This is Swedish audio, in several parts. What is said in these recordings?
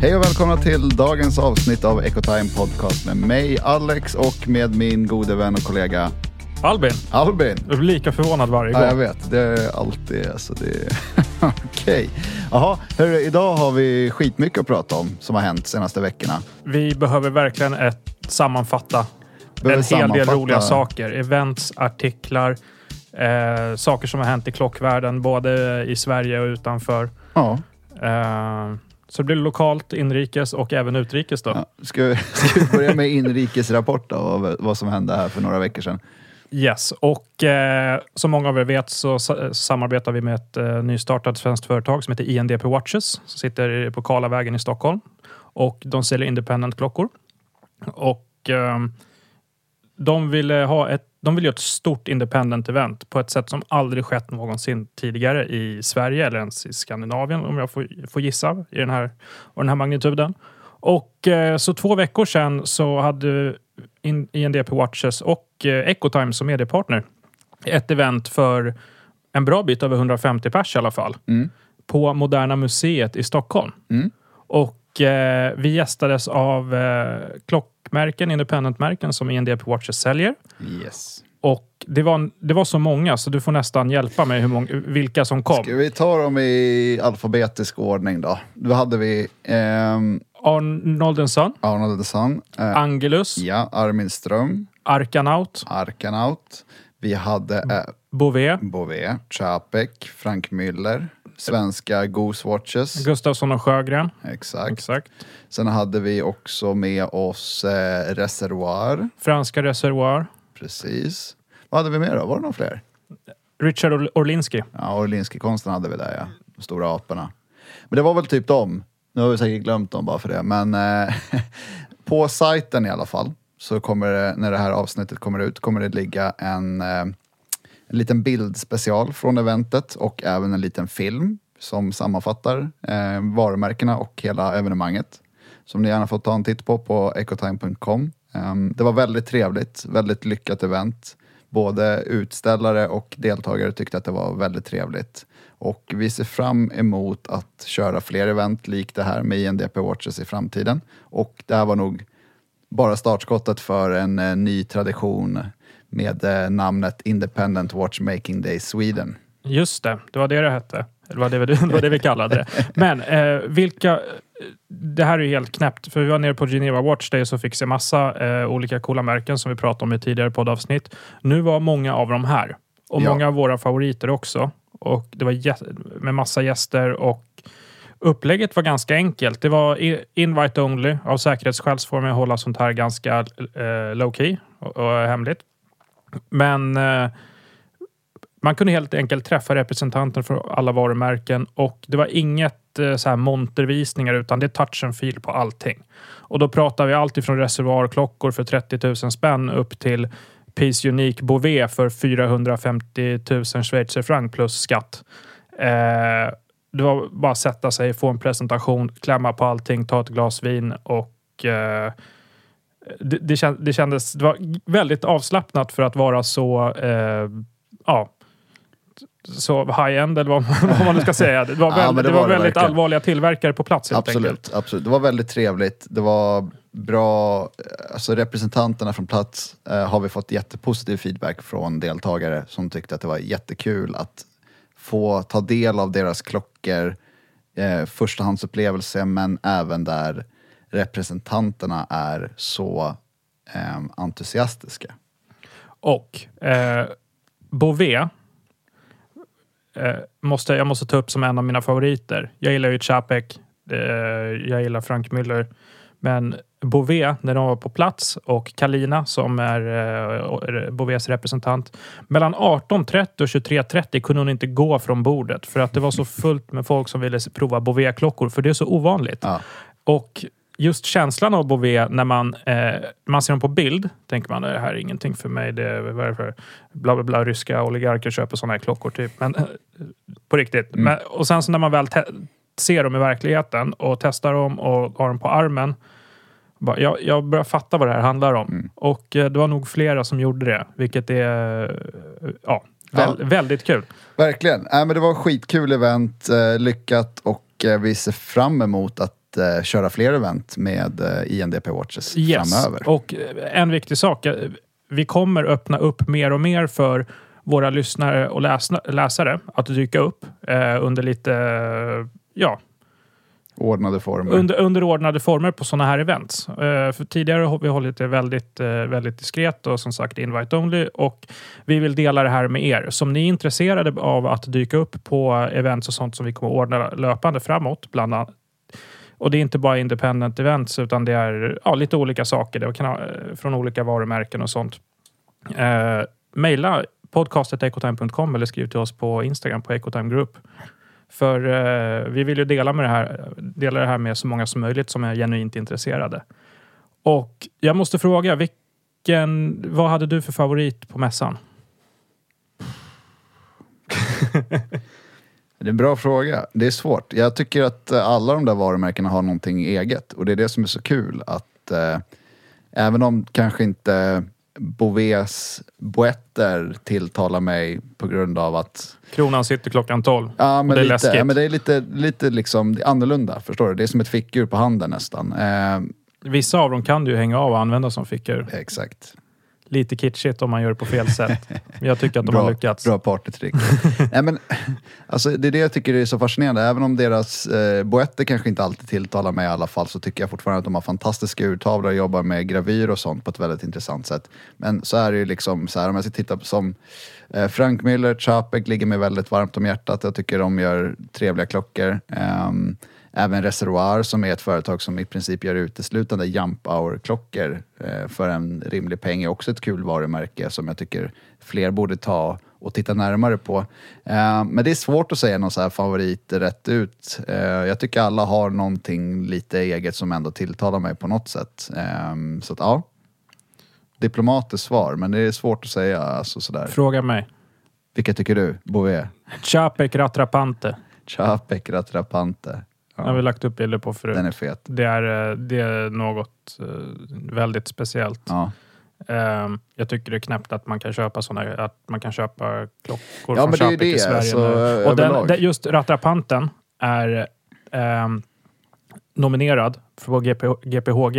Hej och välkomna till dagens avsnitt av Ecotime Podcast med mig Alex och med min gode vän och kollega Albin, Albin. du blir lika förvånad varje gång. Ja, jag vet. Det är alltid alltså det är... Okej. Jaha, hörru, idag har vi skitmycket att prata om som har hänt senaste veckorna. Vi behöver verkligen ett sammanfatta Behöver en hel del sammanfatta- roliga saker. Events, artiklar, eh, saker som har hänt i klockvärlden, både i Sverige och utanför. Ja. Eh, så det blir lokalt, inrikes och även utrikes då. ja. Ska, vi, ska vi börja med inrikesrapport då, vad, vad som hände här för några veckor sedan? Yes, och eh, som många av er vet så sa- samarbetar vi med ett eh, nystartat svenskt företag som heter INDP Watches som sitter på Karlavägen i Stockholm. Och de säljer independent-klockor. Och eh, de ville ha ett de vill göra ett stort independent event på ett sätt som aldrig skett någonsin tidigare i Sverige eller ens i Skandinavien om jag får, får gissa i den här, och den här magnituden. Och eh, så två veckor sedan så hade in- INDP Watches och eh, Ecotime som mediepartner ett event för en bra bit över 150 pers i alla fall. Mm. På Moderna Museet i Stockholm. Mm. Och eh, vi gästades av eh, klockmärken, independentmärken som INDP Watches säljer. Yes. Och det var, det var så många så du får nästan hjälpa mig hur många, vilka som kom. Ska vi ta dem i alfabetisk ordning då? Då hade vi ehm, Arnold Son, Arnold Sun, eh, Angelus, ja, Armin Ström, Arkanaut, Arkanaut. Vi hade eh, Bouvet, Bové, Chapek, Frank Müller, svenska Goose Watches. Gustafsson och Sjögren. Exakt. Exakt. Sen hade vi också med oss eh, Reservoir. Franska Reservoir. Precis. Vad hade vi mer då? Var det några fler? Richard Or- Orlinski. Ja, Orlinski-konsten hade vi där ja. De stora aporna. Men det var väl typ dem. Nu har vi säkert glömt dem bara för det. Men eh, på sajten i alla fall, så kommer det, när det här avsnittet kommer ut, kommer det ligga en, eh, en liten bildspecial från eventet och även en liten film som sammanfattar eh, varumärkena och hela evenemanget. Som ni gärna får ta en titt på på ecotime.com. Eh, det var väldigt trevligt, väldigt lyckat event. Både utställare och deltagare tyckte att det var väldigt trevligt. Och vi ser fram emot att köra fler event likt det här med INDP Watches i framtiden. Och det här var nog bara startskottet för en eh, ny tradition med eh, namnet Independent Watchmaking Day Sweden. Just det, det var det det hette. Det var det, vi- det, var det vi kallade det. Men eh, vilka... Det här är ju helt knäppt. För vi var nere på Geneva Watch Day och fick se massa eh, olika coola märken som vi pratade om i tidigare poddavsnitt. Nu var många av dem här. Och Ja. många av våra favoriter också. Och det var med massa gäster och upplägget var ganska enkelt. Det var invite only. Av säkerhetsskäl så får man hålla sånt här ganska eh, low key och, och hemligt. Men eh, man kunde helt enkelt träffa representanter för alla varumärken och det var inget eh, så här montervisningar utan det är touch and feel på allting. Och då pratar vi allt ifrån reservoarklockor för 30 000 spänn upp till Peace Unique Bouvet för 450 000 schweizerfranc plus skatt. Eh, det var bara att sätta sig, få en presentation, klämma på allting, ta ett glas vin och eh, det, det, kän, det kändes det var väldigt avslappnat för att vara så eh, ja, så high-end eller vad, vad man nu ska säga. Det var, Ja, väl, men det var, var väldigt verkligen. allvarliga tillverkare på plats helt enkelt. Absolut, absolut. Det var väldigt trevligt. Det var bra, alltså representanterna från plats eh, har vi fått jättepositiv feedback från deltagare som tyckte att det var jättekul att få ta del av deras klockor, eh, förstahandsupplevelse, men även där representanterna är så eh, entusiastiska. Och eh, Bouvet eh, måste, jag måste ta upp som en av mina favoriter. Jag gillar ju Chapek, eh, jag gillar Frank Müller. Men Bouvet, när de var på plats och Kalina som är eh, Bouvets representant. Mellan 18.30 och 23.30 kunde hon inte gå från bordet för att det var så fullt med folk som ville prova Bouvet-klockor för det är så ovanligt. Ja. Och just känslan av Bouvet när man, eh, man ser dem på bild, tänker man det här är ingenting för mig. Det är, vad är det för bla, bla, bla, ryska oligarker köper sådana här klockor. Typ. Men, eh, på riktigt. Men, och sen så när man väl ser dem i verkligheten och testar dem och har dem på armen. Bara, jag, jag börjar fatta vad det här handlar om. Och eh, det var nog flera som gjorde det, vilket är eh, ja, väl, Ja. väldigt kul. Verkligen. Äh, men det var skitkul event, eh, lyckat och vi ser fram emot att eh, köra fler event med eh, INDP Watches framöver. Och eh, en viktig sak. eh, Vi kommer öppna upp mer och mer för våra lyssnare och läsna, läsare att dyka upp eh, under lite ja, Ordnade former. under, under ordnade former på sådana här events. Eh, för tidigare har vi hållit det väldigt, eh, väldigt diskret och som sagt invite only. Och vi vill dela det här med er. Så om ni är intresserade av att dyka upp på events och sånt som vi kommer ordna löpande framåt, bland annat. Och det är inte bara independent events utan det är ja, lite olika saker. Det kan, ha, eh, från olika varumärken och sånt. Eh, maila podcastetecotime.com eller skriv till oss på Instagram på Ecotime Group. För eh, vi vill ju dela, med det här, dela det här med så många som möjligt som är genuint intresserade. Och jag måste fråga, vilken, vad hade du för favorit på mässan? Det är en bra fråga. Det är svårt. Jag tycker att eh, alla de där varumärkena har någonting eget. Och det är det som är så kul. Att eh, även om kanske inte Bouvets boetter tilltalar mig på grund av att Kronan sitter klockan 12. Ja, men det är lite, läskigt. ja, men det är lite, lite liksom annorlunda. Förstår du? Det är som ett fickur på handen nästan. Eh, Vissa av dem kan du ju hänga av och använda som fickor. exakt. Lite kitschigt om man gör det på fel sätt. Jag tycker att de bra, har lyckats. Bra partytrick. Nej, men, alltså, det är det jag tycker är så fascinerande. Även om deras eh, boetter kanske inte alltid tilltalar mig i alla fall så tycker jag fortfarande att de har fantastiska urtavlor och jobbar med gravyr och sånt på ett väldigt intressant sätt. Men så är det ju liksom så här, om jag ska titta på som eh, Frank Müller, Chapek ligger mig väldigt varmt om hjärtat. Jag tycker de gör trevliga klockor. Ehm, Även Reservoir som är ett företag som i princip gör uteslutande jump hour-klockor eh, för en rimlig peng är också ett kul varumärke som jag tycker fler borde ta och titta närmare på. Eh, men det är svårt att säga någon så här favorit rätt ut. Eh, jag tycker alla har någonting lite eget som ändå tilltalar mig på något sätt. Eh, så att ja, diplomatiskt svar, men det är svårt att säga alltså sådär. Fråga mig. Vilka tycker du? Bouvet? Chapek Ratrapante. Chapek, Ratrapante. Den har vi lagt upp bilder på förut. Den är fet. Det är, eh, det är något eh, väldigt speciellt. Ja. Ehm, jag tycker det är knäppt att man kan köpa såna, att man kan köpa klockor Ja, från Chapek i Sverige alltså, nu. Och den, den, just Ratrapanten är ehm, nominerad för GP, GPHG.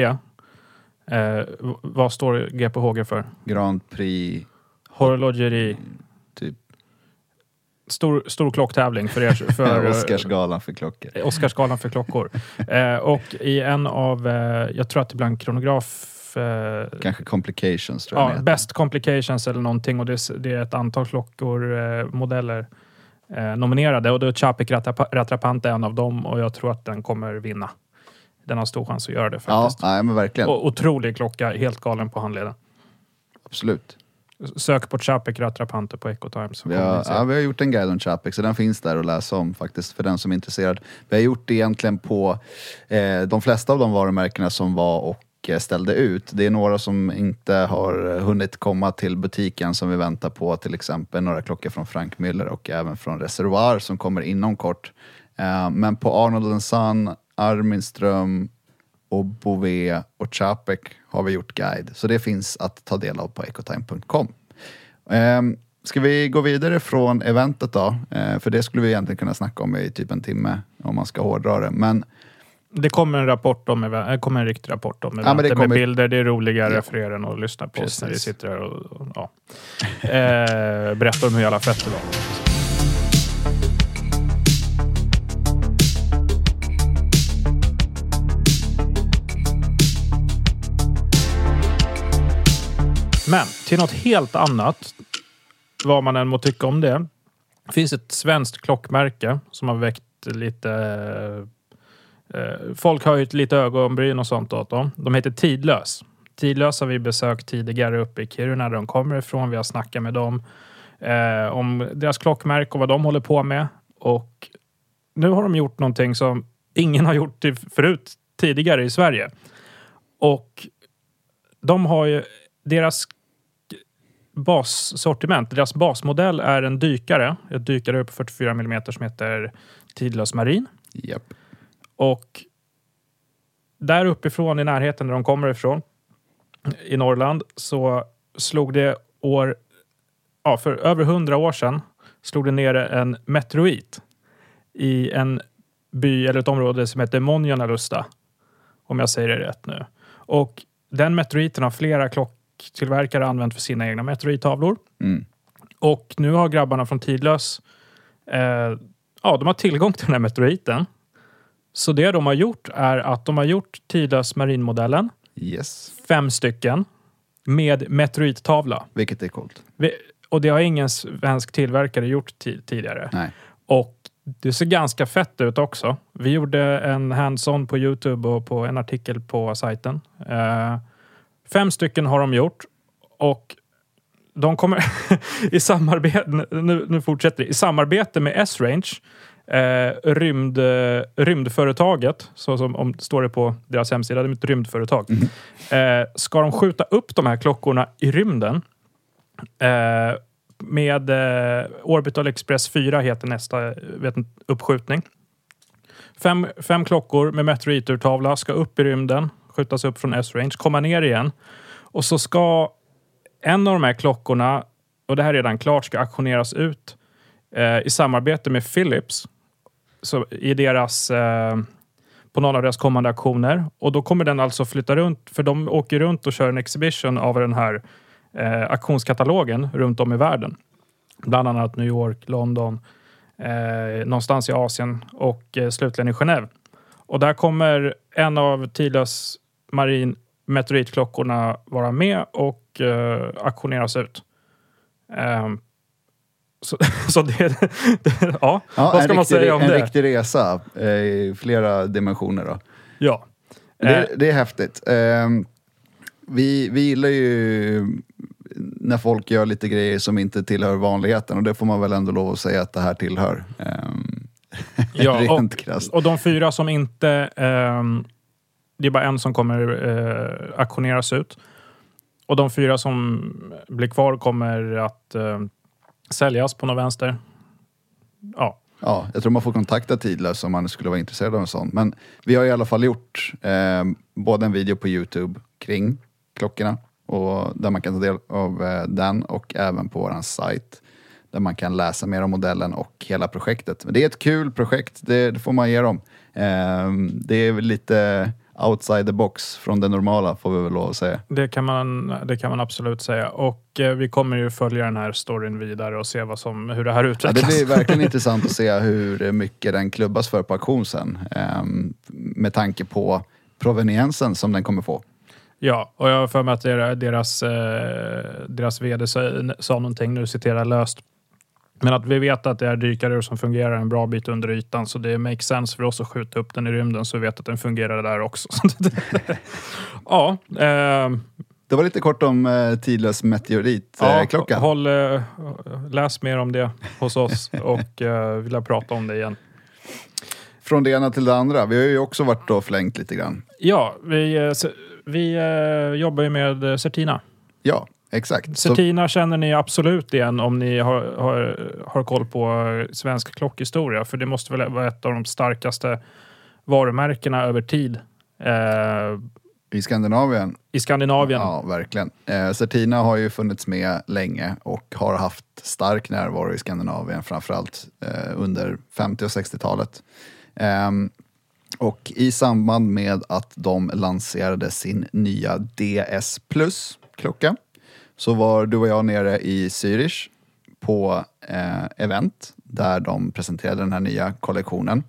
Eh, vad står GPHG för? Grand Prix, Horlogeri. typ Stor, stor klocktävling för er. För, eh, Oscarsgalan för klockor. Oscarsgalan för klockor. Eh, och i en av, eh, jag tror att det bland kronograf eh, Kanske Complications tror jag Ja. Best Complications eller någonting och det är, det är ett antal klockor, eh, modeller eh, nominerade och då är Chapek Ratrap- Ratrapante en av dem och jag tror att den kommer vinna. Den har stor chans att göra det Ja, faktiskt. nej, men verkligen. Och, otrolig klocka, helt galen på handleden. Absolut. Sök på Chapek Ratrapante på Ecotime så Vi kommer har, ni se. ja, vi har gjort en guide om Chapek, så den finns där att läsa om faktiskt för den som är intresserad. Vi har gjort det egentligen på eh, de flesta av de varumärkena som var och eh, ställde ut. Det är några som inte har hunnit komma till butiken som vi väntar på, till exempel några klockor från Frank Müller och även från Reservoir som kommer inom kort. Eh, men på Arnold Son, Arminström och Bouvet och Chapek har vi gjort guide. Så det finns att ta del av på ecotime.com. Um, ska vi gå vidare från eventet då? Eh, för det skulle vi egentligen kunna snacka om i typ en timme om man ska hårdra det. Men Det kommer en rapport om event, eh, kommer en riktig rapport om men det eventet kommer- med bilder. Det är roligare Ja. för er än att lyssna på oss när vi sitter här och, och ja. eh, berättar om hur jävla fett det var. Men till något helt annat, vad man än må tycka om det. Det finns ett svenskt klockmärke som har väckt lite eh, folk har ju lite ögonbryn och sånt åt dem. De heter Tidlös. Tidlös har vi besökt tidigare uppe i Kiruna där de kommer ifrån. Vi har snackat med dem eh, om deras klockmärke och vad de håller på med. Och nu har de gjort någonting som ingen har gjort förut tidigare i Sverige. Och de har ju deras bassortiment, deras basmodell är en dykare, ett dykare på 44 mm som heter Tidlös Marin. Japp. Och där uppifrån i närheten där de kommer ifrån i Norrland så slog det år, ja, för över hundra år sedan slog det ner en meteorit i en by eller ett område som heter Monjonalusta. Om jag säger det rätt nu. Och den meteoriten har flera klocktillverkare använt för sina egna meteorittavlor. Mm. Och nu har grabbarna från Tidlös, eh, ja, de har tillgång till den här meteoriten. Så det de har gjort är att de har gjort Tidlös marinmodellen, Yes. fem stycken, med meteorittavla. Vilket är coolt. Vi- Och det har ingen svensk tillverkare gjort ti- tidigare. Nej. Och det ser ganska fett ut också. Vi gjorde en hands-on på Youtube och på en artikel på sajten. Eh, fem stycken har de gjort och de kommer i samarbete, nu, nu fortsätter det, i samarbete med S-Range, eh, rymd, eh, rymdföretaget, så som om, står det på deras hemsida, det är ett rymdföretag, eh, ska de skjuta upp de här klockorna i rymden Eh, med eh, Orbital Express 4 heter nästa eh, vet, uppskjutning. Fem, fem klockor med meteoriturtavla ska upp i rymden, skjutas upp från S-range, komma ner igen. Och så ska en av de här klockorna, och det här är redan klart, ska auktioneras ut eh, i samarbete med Philips så i deras, eh, på någon av deras kommande auktioner. Och då kommer den alltså flytta runt, för de åker runt och kör en exhibition av den här eh, auktionskatalogen runt om i världen. Bland annat New York, London, eh, någonstans i Asien och eh, slutligen i Genève. Och där kommer en av Tidlös marin meteoritklockorna vara med och eh, auktioneras ut. Ehm, så, så det, det, ja, Ja, vad en ska man säga om en det? riktig resa eh, i flera dimensioner. Då. Ja. Eh, Det, det är häftigt. Ehm, vi, vi gillar ju när folk gör lite grejer som inte tillhör vanligheten och det får man väl ändå lov att säga att det här tillhör. Ehm, Ja, och, krasst. och de fyra som inte det är bara en som kommer eh, auktioneras ut. Och de fyra som blir kvar kommer att eh, säljas på något vänster. Ja, Ja, jag tror man får kontakta Tidlös om man skulle vara intresserad av en sån. Men vi har i alla fall gjort eh, både en video på Youtube kring klockorna och där man kan ta del av eh, den och även på vår sajt där man kan läsa mer om modellen och hela projektet. Men det är ett kul projekt, det, det får man ge dem. Eh, det är lite outside the box från det normala får vi väl lov att säga. det kan man, det kan man absolut säga. Och eh, vi kommer ju följa den här storyn vidare och se vad som, hur det här Ja, utvecklas. det blir verkligen intressant att se hur mycket den klubbas för på auktion sen. Eh, med tanke på proveniensen som den kommer få. Ja, och jag har för mig att dera- deras, eh, deras vd sa, sa någonting, nu citerar löst, men att vi vet att det är dykare som fungerar en bra bit under ytan, så det makes sense för oss att skjuta upp den i rymden så vi vet att den fungerar där också. ja, eh, Det var lite kort om eh, tidlös meteoritklocka. ja Eh, håll, eh, läs mer om det hos oss och eh, vill prata om det igen. Från det ena till det andra. Vi har ju också varit och flängt lite grann. Ja, vi, eh, vi eh, jobbar ju med eh, Certina. Ja, exakt. Så, Certina känner ni absolut igen om ni har, har, har koll på eh, svensk klockhistoria. För det måste väl vara ett av de starkaste varumärkena över tid eh, I Skandinavien. i Skandinavien. Ja, verkligen. Eh, Certina har ju funnits med länge och har haft stark närvaro i Skandinavien, framförallt eh, under 50 och 60-talet. Ehm, och i samband med att de lanserade sin nya DS Plus-klocka så var du och jag nere i Zürich på eh, event där de presenterade den här nya kollektionen.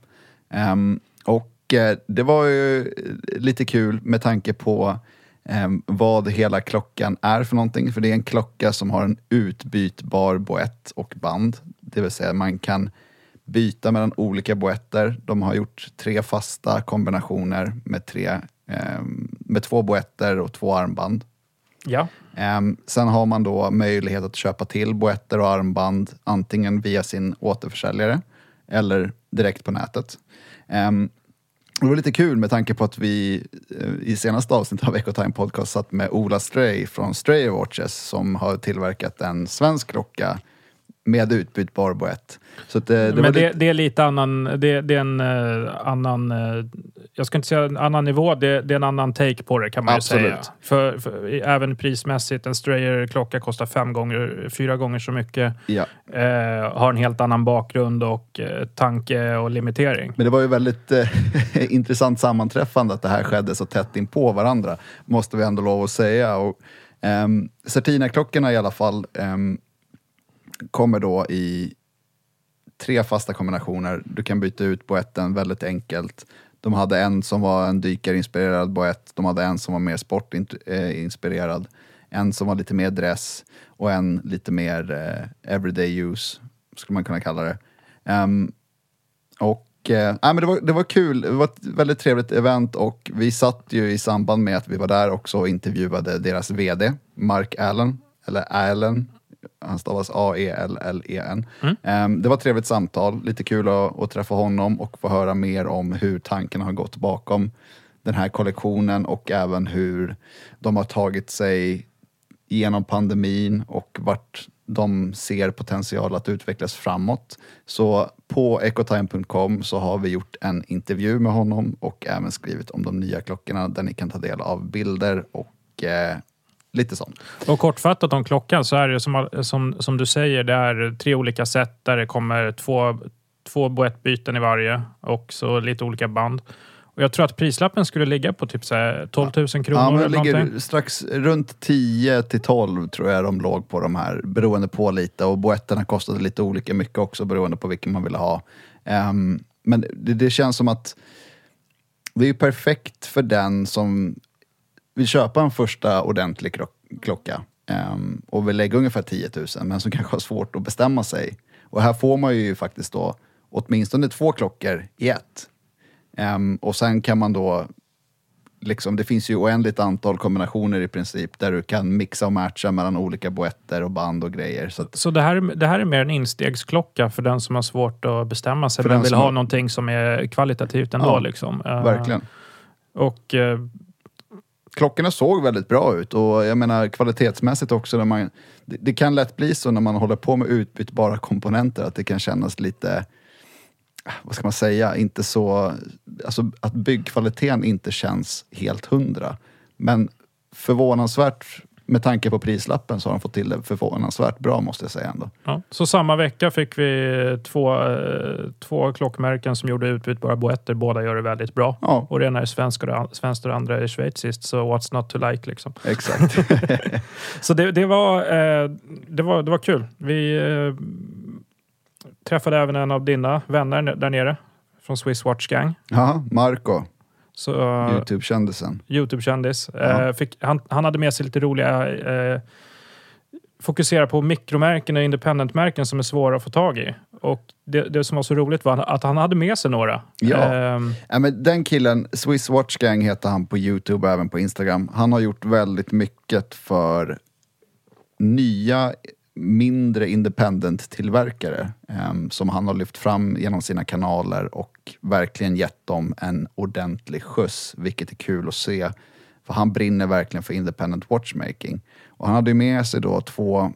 Um, och eh, det var ju lite kul med tanke på eh, vad hela klockan är för någonting. För det är en klocka som har en utbytbar boett och band. Det vill säga man kan byta mellan olika boetter. De har gjort tre fasta kombinationer med, tre, eh, med två boetter och två armband. Ja. Um, sen har man då möjlighet att köpa till boetter och armband antingen via sin återförsäljare eller direkt på nätet. Um, det var lite kul med tanke på att vi eh, i senaste avsnittet av Ecotime Podcast satt med Ola Stray från Stray Watches som har tillverkat en svensk klocka med utbytbar boett. Så att, uh, det, Men det, lite, det är lite annan... Det, det är en uh, annan... Uh, jag ska inte säga en annan nivå. Det, det är en annan take på det kan man Absolut. ju säga. För, för, även prismässigt. En Strayer-klocka kostar fem gånger, fyra gånger så mycket. ja. Eh, har en helt annan bakgrund och eh, tanke och limitering. Men det var ju väldigt eh, intressant sammanträffande att det här skedde så tätt in på varandra, måste vi ändå lov att säga. Och, ehm, Certina-klockorna i alla fall ehm, kommer då i tre fasta kombinationer. Du kan byta ut boetten väldigt enkelt. De hade en som var en dykarinspirerad boett, de hade en som var mer sportinspirerad, eh, en som var lite mer dress och en lite mer eh, everyday use, skulle man kunna kalla det. Um, och eh, nej, men det, var, det var kul, det var ett väldigt trevligt event och vi satt ju i samband med att vi var där också och intervjuade deras VD, Mark Allen, eller Allen, han stavas A-E-L-L-E-N. Ehm, det var ett trevligt samtal, lite kul att, att träffa honom och få höra mer om hur tanken har gått bakom den här kollektionen och även hur de har tagit sig genom pandemin och vart de ser potential att utvecklas framåt. Så på ecotime.com så har vi gjort en intervju med honom och även skrivit om de nya klockorna där ni kan ta del av bilder och eh, lite sånt. Och kortfattat om klockan så är det som, som, som du säger, det är tre olika sätt där det kommer två, två boettbyten i varje och så lite olika band. Och jag tror att prislappen skulle ligga på typ så här 12 000 kronor Ja, men det eller ligger någonting. strax runt 10 till 12 tror jag de låg på de här, beroende på lite. Och boetterna kostade lite olika mycket också beroende på vilken man ville ha. Ehm, men det, det känns som att det är perfekt för den som vill köpa en första ordentlig klocka ehm, och vill lägga ungefär 10 000 men som kanske har svårt att bestämma sig. Och här får man ju faktiskt då åtminstone två klockor i ett. Ehm, och sen kan man då, liksom, det finns ju oändligt antal kombinationer i princip där du kan mixa och matcha mellan olika boetter och band och grejer. Så att, Så det här, det här är mer en instegsklocka för den som har svårt att bestämma sig men vill som ha någonting som är kvalitativt ändå. Ja, liksom. Eh, verkligen. Och eh, Klockorna såg väldigt bra ut och jag menar kvalitetsmässigt också. När man, det, det kan lätt bli så när man håller på med utbytbara komponenter att det kan kännas lite, ah, vad ska man säga, inte så, alltså att byggkvaliteten inte känns helt hundra. Men förvånansvärt, med tanke på prislappen så har de fått till det förvånansvärt bra måste jag säga ändå. Ja. Så samma vecka fick vi två, eh, två klockmärken som gjorde utbytbara boetter. Båda gör det väldigt bra. Ja, Och det ena är svenskt och svenskt och det andra är schweiziskt. Så what's not to like liksom. exakt. Så det, det, var, eh, det, var, det var kul. Vi eh, träffade även en av dina vänner där nere. Från Swiss Watch Gang. Jaha, Marco, Youtube-kändisen. Youtube-kändis. Ja. Eh, fick, han, han hade med sig lite roliga... Eh, fokusera på mikromärken och independentmärken som är svåra att få tag i. Och det, det som var så roligt var att han hade med sig några. Ja. Ehm, Ja, men den killen, Swiss Watch Gang heter han på Youtube och även på Instagram. Han har gjort väldigt mycket för nya mindre independent-tillverkare em, som han har lyft fram genom sina kanaler och verkligen gett dem en ordentlig skjuts, vilket är kul att se. För han brinner verkligen för independent watchmaking. Och han hade ju med sig då två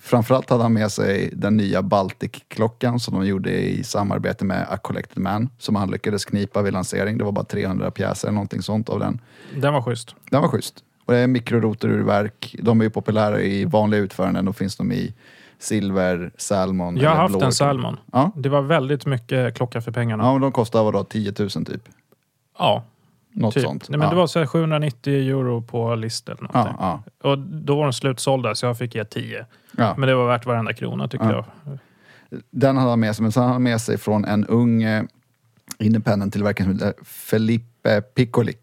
Framförallt hade han med sig den nya Baltic-klockan som de gjorde i samarbete med A Collected Man som han lyckades knipa vid lansering. Det var bara 300 pjäser eller någonting sånt av den. den var schysst. Den var schysst. Och det är mikrorotorurverk. De är ju populära i vanliga utföranden. Då finns de i silver, salmon Jag har haft blå. en Salmon. Ja. Det var väldigt mycket klocka för pengarna. ja, men de kostar vadå, 10 000 typ? Ja, Något typ. sånt. Nej, men ja. Det var så här 790 euro på list eller någonting. ja, ja, Och då var de slutsålda så jag fick ge 10. ja. Men det var värt varenda krona tycker Ja. jag. Den hade han med sig, men sen hade han med sig från en ung eh, independent-tillverkare som heter Felipe Piccolic.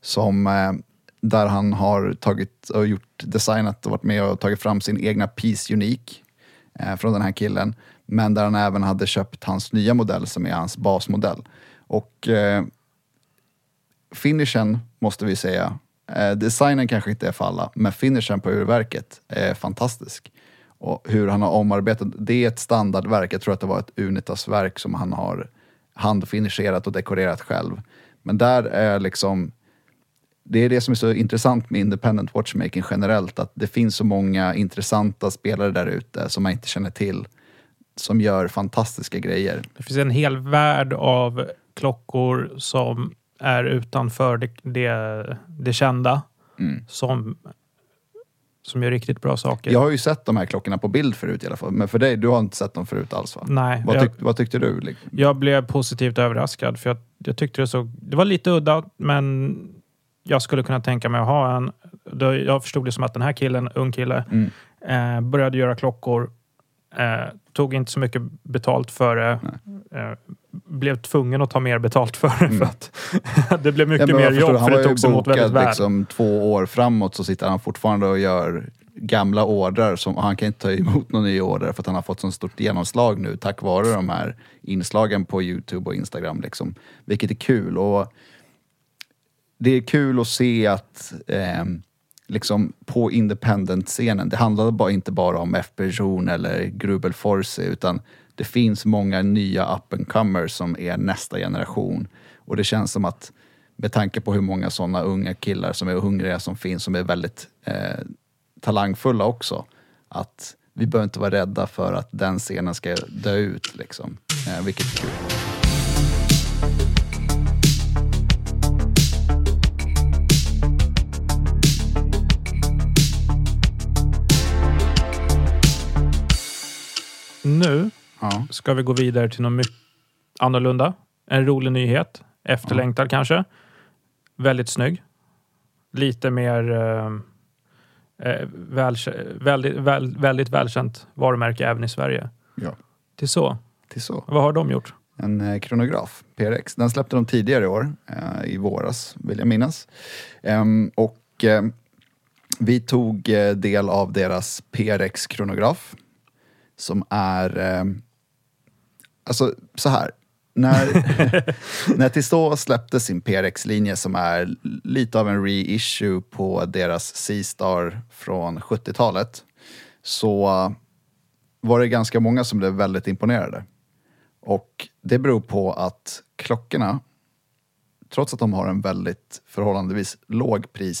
Som, eh, där han har tagit och gjort designat och varit med och tagit fram sin egna Piece Unique eh, från den här killen. Men där han även hade köpt hans nya modell som är hans basmodell. Och eh, finishen måste vi säga, eh, designen kanske inte är för alla, men finishen på urverket är fantastisk. Och hur han har omarbetat, det är ett standardverk, jag tror att det var ett Unitas-verk som han har handfinisherat och dekorerat själv. Men där är liksom det är det som är så intressant med independent watchmaking generellt, att det finns så många intressanta spelare där ute som man inte känner till, som gör fantastiska grejer. Det finns en hel värld av klockor som är utanför det, det, det kända, Mm. som, som gör riktigt bra saker. Jag har ju sett de här klockorna på bild förut i alla fall, men för dig, du har inte sett dem förut alls va? Nej, Vad, jag, tyck, vad tyckte du? liksom? jag blev positivt överraskad för jag, jag tyckte det såg... Det var lite udda, men jag skulle kunna tänka mig att ha en. Då, jag förstod det som att den här killen, ung kille, Mm. eh, började göra klockor, eh, tog inte så mycket betalt för det, eh, blev tvungen att ta mer betalt för det för att det blev mycket Mm. Ja, mer jobb för det togs emot väldigt väl. liksom två år framåt så sitter han fortfarande och gör gamla ordrar som han kan inte ta emot någon ny order för att han har fått så stort genomslag nu tack vare de här inslagen på Youtube och Instagram. Liksom. Vilket är kul. Och det är kul att se att eh, liksom på independent-scenen, det handlar bara, inte bara om F. Person eller Grubel Force utan det finns många nya up and comers som är nästa generation. Och det känns som att med tanke på hur många sådana unga killar som är hungriga som finns, som är väldigt eh, talangfulla också, att vi behöver inte vara rädda för att den scenen ska dö ut. Liksom. Eh, vilket är kul. Nu Ja. ska vi gå vidare till något mycket annorlunda. En rolig nyhet. Efterlängtad kanske. Väldigt snygg. Lite mer eh, eh, väl, väldigt, väl, väldigt välkänt varumärke även i Sverige. ja, Till så. till så. Vad har de gjort? En eh, kronograf, PRX. Den släppte de tidigare i år, eh, i våras vill jag minnas. Ehm, och vi tog del av deras PRX-kronograf som är, eh, alltså så här, när, när Tissot släppte sin PRX-linje som är lite av en reissue på deras C-Star från 70-talet så var det ganska många som blev väldigt imponerade. Och det beror på att klockorna, trots att de har en väldigt förhållandevis låg pris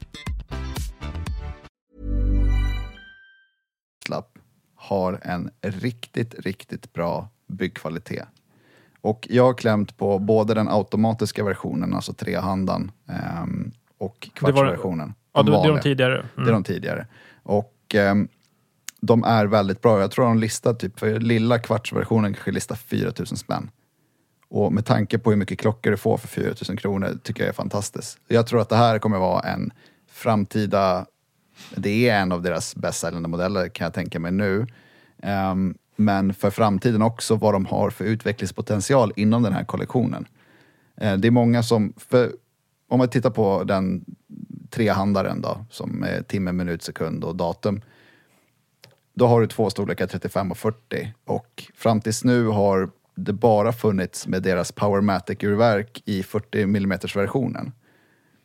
har en riktigt, riktigt bra byggkvalitet. Och jag har klämt på både den automatiska versionen, alltså trehandan, ehm, och var- kvartsversionen. Ja, det, det är de tidigare. Det är Mm. de tidigare. Och ehm, de är väldigt bra. Jag tror de listar, typ för lilla kvartsversionen kanske listar 4000 spänn. Och med tanke på hur mycket klockor du får för 4000 kronor tycker jag är fantastiskt. Jag tror att det här kommer vara en framtida, det är en av deras bäst säljande modeller kan jag tänka mig nu. Um, men för framtiden också vad de har för utvecklingspotential inom den här kollektionen. Uh, det är många som, för om man tittar på den trehandaren då, som är timme, minut, sekund och datum. Då har du två storlekar, 35 och 40. Och fram tills nu har det bara funnits med deras Powermatic-urverk i 40 mm versionen.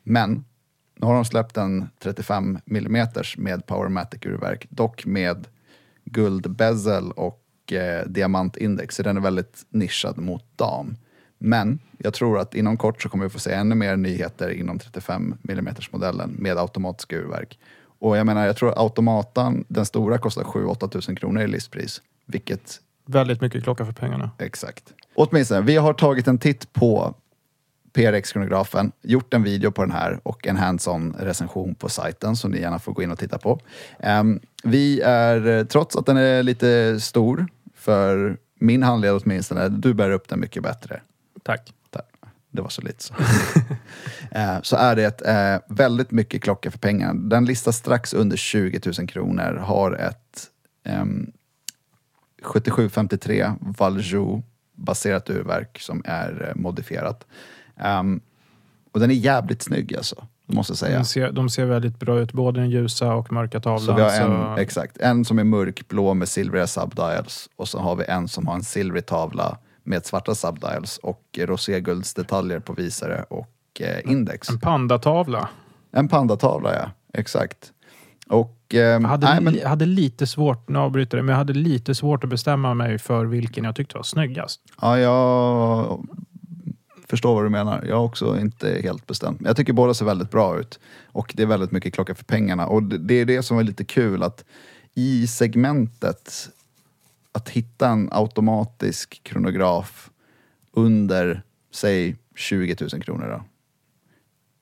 Men nu har de släppt en 35 mm med Powermatic-urverk, dock med guldbezel och och eh, diamantindex. Så den är väldigt nischad mot dam. Men jag tror att inom kort så kommer vi få se ännu mer nyheter inom 35 mm modellen med automatiska urverk. Och jag menar, jag tror automatan, den stora, kostar 7-8 tusen kronor i listpris. Vilket Väldigt mycket klocka för pengarna. Exakt. Åtminstone, vi har tagit en titt på PRX-kronografen, gjort en video på den här och en hands-on recension på sajten som ni gärna får gå in och titta på. Ehm, vi är, trots att den är lite stor, för min handled åtminstone, du bär upp den mycket bättre. Tack. Det var så lite så. Eh, så är det eh, väldigt mycket klocka för pengarna. Den listas strax under 20 000 kronor, har ett ehm, 7753 Valjoux baserat urverk som är eh, modifierat. Ehm, och den är jävligt snygg alltså, måste jag säga. De ser, de ser väldigt bra ut, både den ljusa och mörka tavlan. Så vi har en, så- exakt, en som är mörkblå med silvriga subdials och så har vi en som har en silvrig tavla med svarta subdials och roséguldsdetaljer på visare och eh, index. En pandatavla. En pandatavla, ja. Exakt. Och... ehm, Jag hade, nej, men, li- hade lite svårt, nu avbryter det, men jag hade lite svårt att bestämma mig för vilken jag tyckte var snyggast. ja, jag förstår vad du menar. Jag har också inte helt bestämt. Men jag tycker båda ser väldigt bra ut. Och det är väldigt mycket klocka för pengarna. Och det, det är det som är lite kul att i segmentet att hitta en automatisk kronograf under, säg 20 000 kronor då.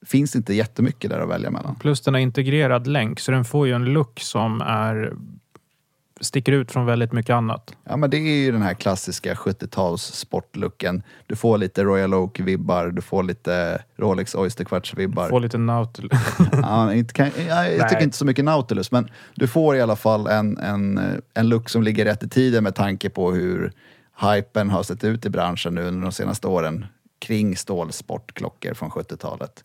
Finns inte jättemycket där att välja mellan. Plus den har integrerad länk, så den får ju en look som är sticker ut från väldigt mycket annat. Ja men det är ju den här klassiska 70-tals sportlooken. Du får lite Royal Oak-vibbar, du får lite Rolex Oyster Quartz-vibbar. Får lite nautil. Ja, inte, kan, ja, jag tycker inte så mycket Nautilus, men du får i alla fall en, en, en look som ligger rätt i tiden med tanke på hur hypen har sett ut i branschen nu under de senaste åren kring stålsportklockor från 70-talet.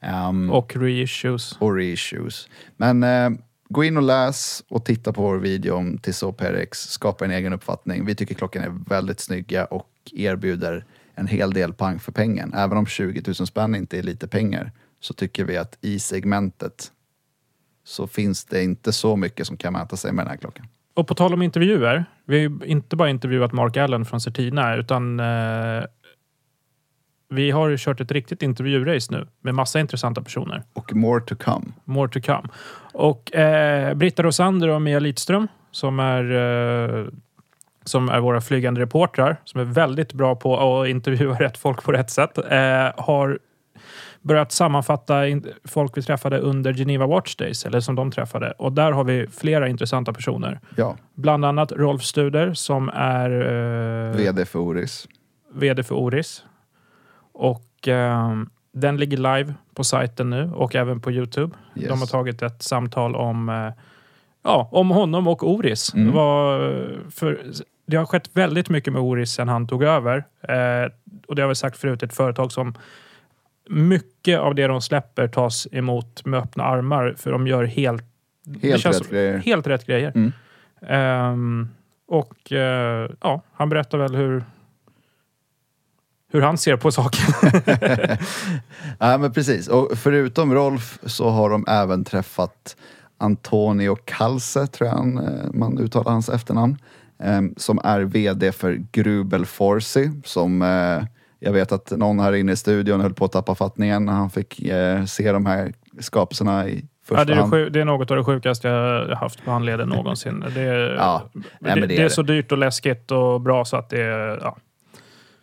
Ehm, och reissues. och reissues. Men eh, gå in och läs och titta på vår video om Tissot Perex. Skapa en egen uppfattning. Vi tycker klockan är väldigt snygga och erbjuder en hel del pang för pengen. Även om 20 000 spänn inte är lite pengar så tycker vi att i segmentet så finns det inte så mycket som kan mäta sig med den här klockan. Och på tal om intervjuer. Vi har ju inte bara intervjuat Mark Allen från Certina, utan eh, vi har kört ett riktigt intervjurace nu med massa intressanta personer. Och more to come. More to come. Och eh, Britta Rosander och Mia Lidström som är, eh, som är våra flygande reportrar som är väldigt bra på att intervjua rätt folk på rätt sätt eh, har börjat sammanfatta folk vi träffade under Geneva Watch Days, eller som de träffade. Och där har vi flera intressanta personer. Ja, Bland annat Rolf Studer som är eh, VD för Oris. VD för Oris. Och eh, den ligger live på sajten nu och även på Youtube. Yes. De har tagit ett samtal om, eh, ja, om honom och Oris. Mm. Det, var, för, det har skett väldigt mycket med Oris sedan han tog över. Eh, och det har vi sagt förut, ett företag som mycket av det de släpper tas emot med öppna armar för de gör helt, Helt rätt grejer. helt rätt grejer. Mm. Ehm, och eh, ja, han berättar väl hur, hur han ser på saken. Ja, men precis. Och förutom Rolf så har de även träffat Antonio Calce, tror jag han, eh, man uttalar hans efternamn, eh, som är VD för Grubel Forsi, som eh, jag vet att någon här inne i studion höll på att tappa fattningen när han fick eh, se de här skapelserna i ja, det, är det, det är något av det sjukaste jag haft på handleden någonsin. Det, är- Ja, det, det är är så dyrt och läskigt och bra så att det är... Ja.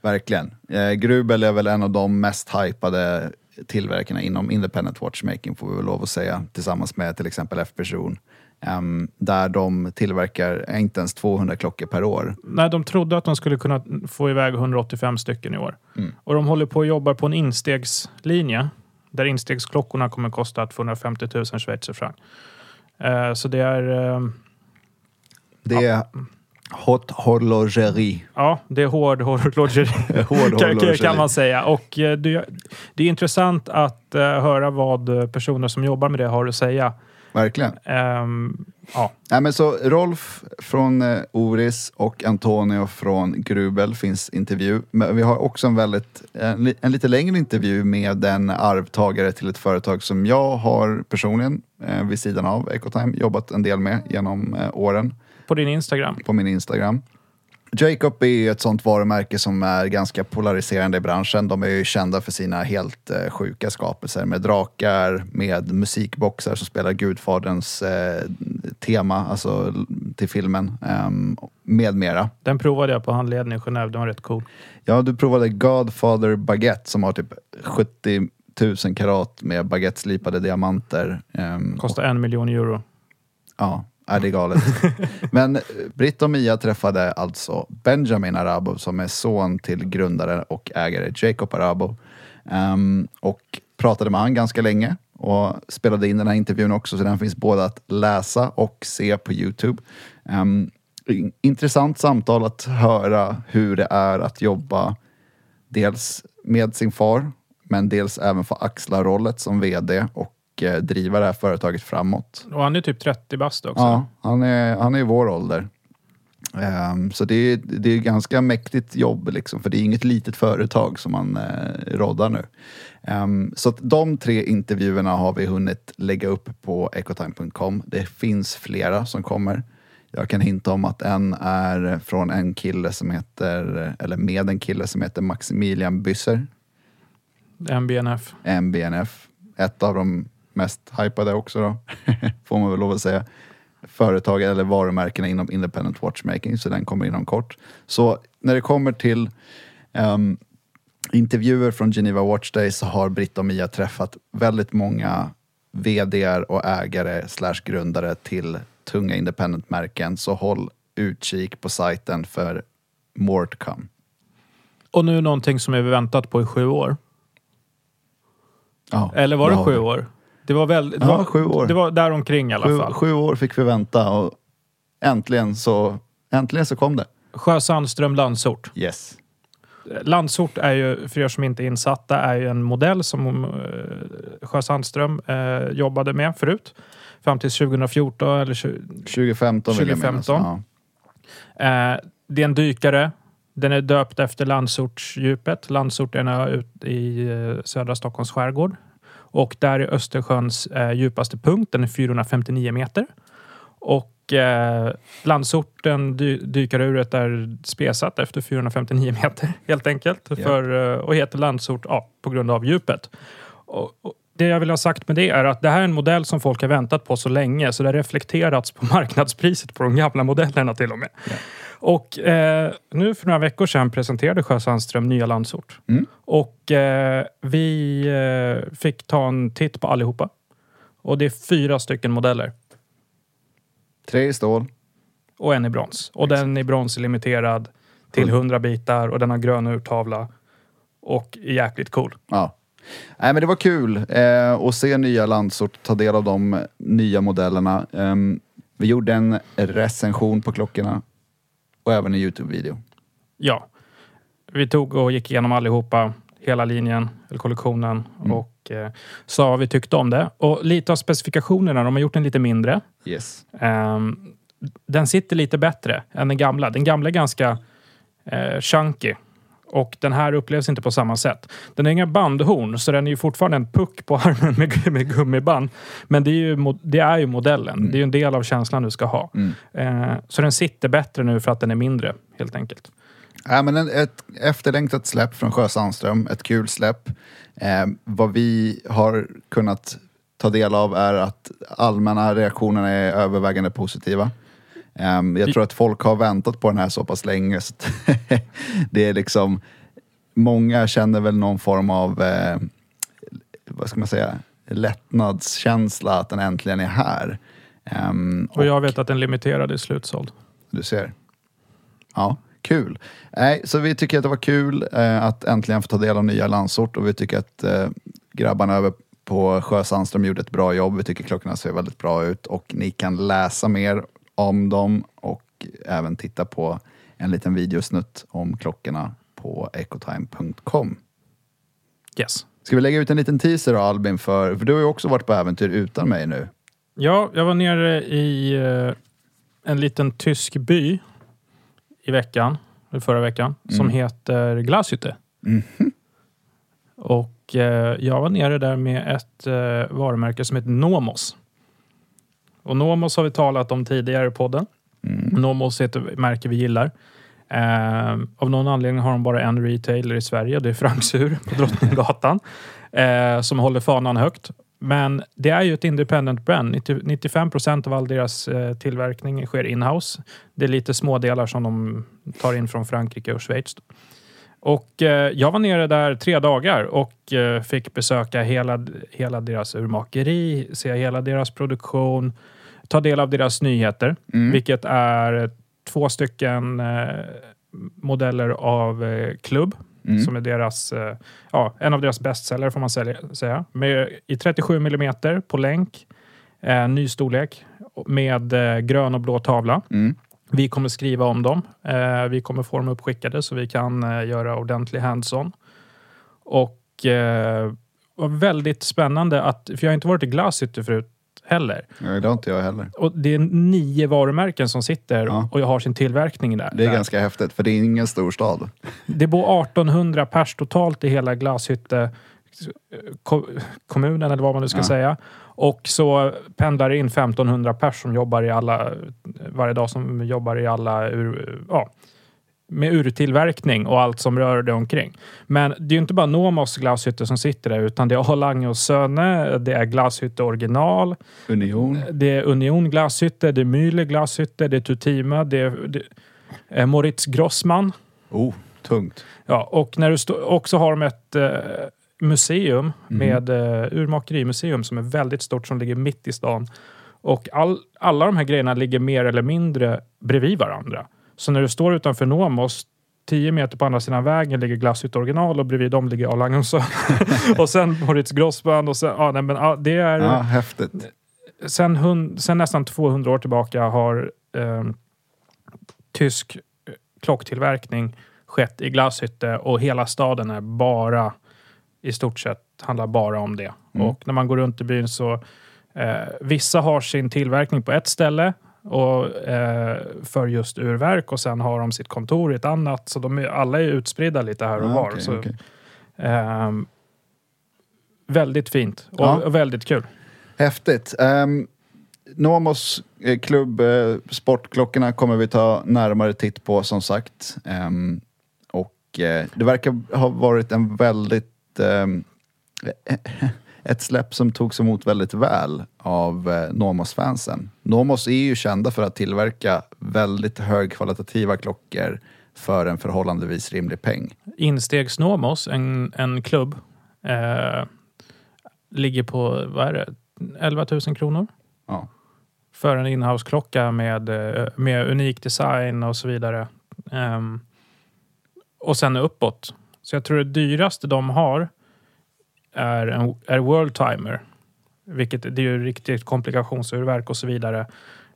Verkligen. Eh, Grubel är väl en av de mest hypade tillverkarna inom independent watchmaking får vi väl lov att säga. Tillsammans med till exempel F-person. Ehm, där de tillverkar inte ens 200 klockor per år. Nej, de trodde att de skulle kunna få iväg 185 stycken i år. Mm. Och de håller på att jobba på en instegslinje där instegsklockorna kommer kosta 250 000 schweizerfranc. Eh, så det är... Eh, Det är hot horlogerie. Ja, det är hård horlogeri Hård horlogeri. kan man säga. Och eh, det, det är intressant att eh, höra vad eh, personer som jobbar med det har att säga. Verkligen. Ehm, ja, Nej, men så Rolf från Oris och Antonio från Grubel finns intervju. Men vi har också en, väldigt, en, en lite längre intervju med en arvtagare till ett företag som jag har personligen eh, vid sidan av Ecotime jobbat en del med genom eh, åren på din Instagram. på min Instagram. Jacob är ju ett sånt varumärke som är ganska polariserande i branschen. De är ju kända för sina helt eh, sjuka skapelser med drakar, med musikboxar som spelar Gudfaderns eh, tema, alltså till filmen, eh, med mera. Den provade jag på handleden i Genève. Den var rätt cool. Ja, du provade Godfather Baguette som har typ 70 000 karat med baguetteslipade diamanter. ehm, Kostar en miljon euro. Ja, är det är galet. Men eh, Britt och Mia träffade alltså Benjamin Arabo som är son till grundare och ägare Jacob Arabo. Um, och pratade med han ganska länge och spelade in den här intervjun också så den finns både att läsa och se på Youtube. Um, intressant samtal att höra hur det är att jobba dels med sin far men dels även få axla rollet som vd och eh, driva det här företaget framåt. Och han är typ 30 bast också. Ja, han är, han är i vår ålder. Ehm, så det är, det är ganska mäktigt jobb, liksom, för det är inget litet företag som man uh, roddar nu. Ehm, så att de tre intervjuerna har vi hunnit lägga upp på ecotime.com. Det finns flera som kommer. Jag kan hinta om att en är från en kille som heter, eller med en kille som heter Maximilian Bysser. MBNF. MBNF. Ett av de mest hypade också då, får man väl lov att säga. Företag eller varumärkena inom independent watchmaking, så den kommer inom kort. Så när det kommer till ehm, intervjuer från Geneva Watch Day så har Britt och Mia träffat väldigt många VDR och ägare slash grundare till tunga independent-märken. Så håll utkik på sajten för more to come. Och nu någonting som vi väntat på i sju år. Ja, Eller var det sju år? Det var väl... Det Ja, var, sju år. Det var där omkring i alla Sju, fall. sju år fick vi vänta och äntligen så, äntligen så kom det. Sjö Sandström Landsort. Yes. Landsort är ju, för er som inte är insatta, är ju en modell som eh, Sjö Sandström eh, jobbade med förut. Fram till 2014 eller 20, 2015 vill jag minnas. 2015. Ja. Eh, det är en dykare. Den är döpt efter Landsortsdjupet. Landsort är en ö ut i eh, södra Stockholms skärgård. Och där är Östersjöns eh, djupaste punkt. Den är 459 meter. Och eh, Landsorten, dy, dykaruret, är spesat efter 459 meter helt enkelt. Ja. För, eh, och heter Landsort ja, på grund av djupet. Och, och det jag vill ha sagt med det är att det här är en modell som folk har väntat på så länge så det har reflekterats på marknadspriset på de gamla modellerna till och med. Och eh, nu för några veckor sedan presenterade Sjö Sandström nya Landsort. Mm. Och eh, vi eh, fick ta en titt på allihopa. Och det är fyra stycken modeller Tre i stål. och en i brons. Och den i brons är limiterad till 100 bitar och den har grön urtavla. Och är jäkligt cool. Ja. Nej, men det var kul eh, att se nya Landsort, ta del av de nya modellerna. Ehm, vi gjorde en recension på klockorna och även en Youtube-video. Ja. Vi tog och gick igenom allihopa, hela linjen, eller kollektionen och eh, sa vad vi tyckte om det. Och lite av specifikationerna, de har gjort den lite mindre. Yes. Ehm, den sitter lite bättre än den gamla. Den gamla är ganska eh, chunky. Och den här upplevs inte på samma sätt. Den har inga bandhorn, så den är ju fortfarande en puck på armen med, med gummiband. Men det är ju, det är ju modellen. Det är ju en del av känslan du ska ha. Eh, så den sitter bättre nu för att den är mindre, helt enkelt. Ja, men en, ett efterlängtat släpp från Sjö Sandström, ett kul släpp. Eh, vad vi har kunnat ta del av är att allmänna reaktionerna är övervägande positiva. Eh, jag tror att folk har väntat på den här så pass länge så det är liksom många känner väl någon form av eh, vad ska man säga lättnadskänsla att den äntligen är här. Ehm, Och jag vet att den limiterade är slutsåld. du ser. Ja, kul. Nej, så vi tycker att det var kul eh, att äntligen få ta del av nya Landsort och vi tycker att eh, grabbarna över på Sjö Sandström gjorde ett bra jobb. Vi tycker klockorna ser väldigt bra ut och ni kan läsa mer om dem och även titta på en liten videosnutt om klockorna på ecotime.com. Yes. Ska vi lägga ut en liten teaser då Albin för, för du har ju också varit på äventyr utan mig nu. Ja, jag var nere i eh, en liten tysk by i veckan, eller förra veckan, som heter Glashütte. Och eh, jag var nere där med ett eh, varumärke som heter Nomos. Och Nomos har vi talat om tidigare i podden. Nomos är ett märke vi gillar. Eh, av någon anledning har de bara en retailer i Sverige. Det är Franks Ur på Drottninggatan. Eh, som håller fanan högt. Men det är ju ett independent brand. 90, 95 procent av all deras eh, tillverkning sker inhouse. Det är lite små delar som de tar in från Frankrike och Schweiz. Och eh, jag var nere där tre dagar och eh, fick besöka hela, hela deras urmakeri, se hela deras produktion, ta del av deras nyheter, vilket är två stycken eh, modeller av eh, Club, som är deras, eh, ja, en av deras bästsäljare får man säga. Med, I 37 mm på länk, eh, ny storlek, med eh, grön och blå tavla. Vi kommer skriva om dem. Eh, vi kommer få dem uppskickade så vi kan göra ordentlig hands-on. Och var väldigt spännande att, för jag har inte varit i Glashytte förut heller. Nej, det har inte jag heller. Och det är nio varumärken som sitter Ja. och har sin tillverkning där. Det är där. ganska häftigt, för det är ingen stor stad. Det bor 1800 pers totalt i hela Glashytte ko- kommunen eller vad man nu ska Ja. säga. Och så pendlar det in 1500 pers som jobbar i alla, varje dag som jobbar i alla ur, ja, med urtillverkning och allt som rör det omkring. Men det är ju inte bara Nomos glashytte som sitter där utan det är Lange och Söne, det är Glashytte original, Union. det är Union glashytte, det är Mühle glashytte, det är Tutima, det är, det är Moritz Grossman. Oh, tungt. Ja, och när du stå, också har de ett eh, museum med eh, urmakerimuseum som är väldigt stort som ligger mitt i stan. Och all, alla de här grejerna ligger mer eller mindre bredvid varandra. Så när du står utanför Nomos 10 meter på andra sidan vägen ligger Glashytte original och bredvid dem ligger Arlangonsson. och sen Moritz Grossman och sen, ja, nej, men, ja, det är Ja, häftigt. sen, hund, sen nästan 200 år tillbaka har eh, tysk klocktillverkning skett i Glashytte och hela staden är bara i stort sett handlar bara om det. Och när man går runt i byn så eh, vissa har sin tillverkning på ett ställe och, eh, för just urverk och sen har de sitt kontor i ett annat. Så de är, alla är utspridda lite här och Ja, var. okej, så, okej. ehm, väldigt fint och, Ja. och väldigt kul. Häftigt. Um, Nomos eh, klubb eh, Sportklockorna kommer vi ta närmare titt på som sagt. Ehm, och eh, det verkar ha varit en väldigt... ehm, ett släpp som togs emot väldigt väl av eh, Nomos-fansen. Nomos är ju kända för att tillverka väldigt högkvalitativa klockor för en förhållandevis rimlig peng. Instegs Nomos, en, en klubb, eh, ligger på vad är det, 11 000 kronor. Ja. För en inhouse-klocka med, eh, med unik design och så vidare. Ehm, och sen uppåt. Så jag tror det dyraste de har är, en, är World Timer. Vilket det är ju riktigt komplikationsurverk och så vidare.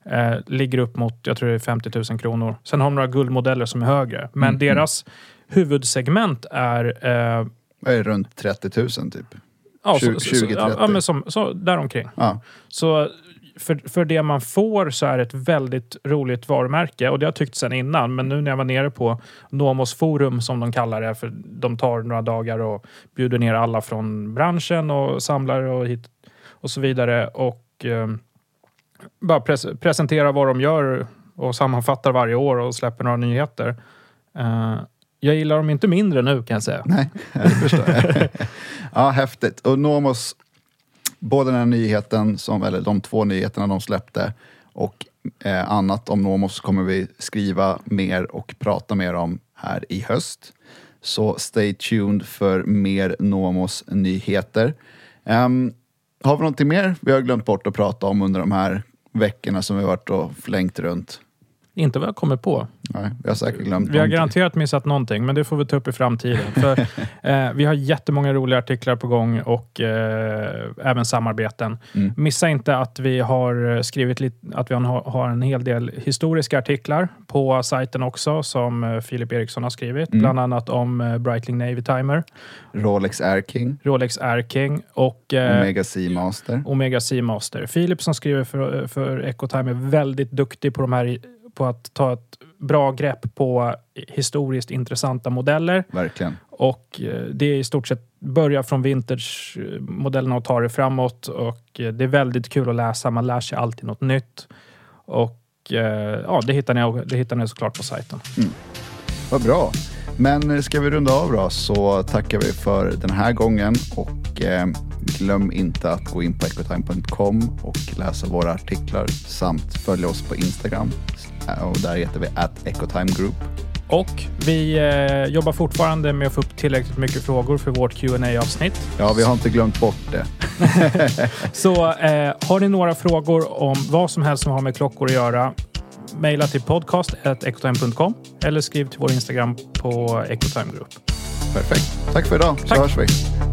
Eh, ligger upp mot, jag tror det är 50 000 kronor. Sen har de några guldmodeller som är högre. Men deras huvudsegment är eh, Det är runt 30 000 typ. ja, 20, så, så, ja, 30. ja, men som, så, däromkring. Ja. Så för, för det man får så är det ett väldigt roligt varumärke och det har jag tyckt sedan innan. Men nu när jag var nere på Nomos forum som de kallar det, för de tar några dagar och bjuder ner alla från branschen och samlare och, hit, och så vidare. Och eh, bara pres, presenterar vad de gör och sammanfattar varje år och släpper några nyheter. Eh, jag gillar dem inte mindre nu kan jag säga. Nej, jag förstår ja, häftigt. Och Nomos, både den här nyheten, som, eller de två nyheterna de släppte och eh, annat om Nomos kommer vi skriva mer och prata mer om här i höst. Så stay tuned för mer Nomos nyheter. Um, har vi någonting mer vi har glömt bort att prata om under de här veckorna som vi har varit och flängt runt? Inte vad jag kommer på. Nej, vi har säkert glömt Vi har garanterat missat någonting, men det får vi ta upp i framtiden. För, eh, vi har jättemånga roliga artiklar på gång och eh, även samarbeten. Mm. Missa inte att vi har skrivit lite, att vi har, har en hel del historiska artiklar på sajten också, som eh, Filip Eriksson har skrivit. Mm. Bland annat om eh, Breitling Navy Timer, Rolex Air King, Rolex Air King och eh, Omega Seamaster. Omega Seamaster. Filip som skriver för, för Ecotime är väldigt duktig på, de här, på att ta ett bra grepp på historiskt intressanta modeller. Verkligen. Och eh, det är i stort sett börja från vintage-modellerna och ta det framåt. Och eh, det är väldigt kul att läsa. Man lär sig alltid något nytt. Och eh, ja, det hittar ni, det hittar ni såklart på sajten. Vad bra. Men ska vi runda av då så tackar vi för den här gången och eh, glöm inte att gå in på ecotime.com och läsa våra artiklar samt följa oss på Instagram och där heter vi at ecotime group. Och vi eh, jobbar fortfarande med att få upp tillräckligt mycket frågor för vårt qa avsnitt Ja, vi har inte glömt bort det. Så eh, har ni några frågor om vad som helst som har med klockor att göra, mejla till podcast.ecotime.com eller skriv till vår Instagram på Ecotime Group. Perfekt. Tack för idag, så Tack. hörs vi.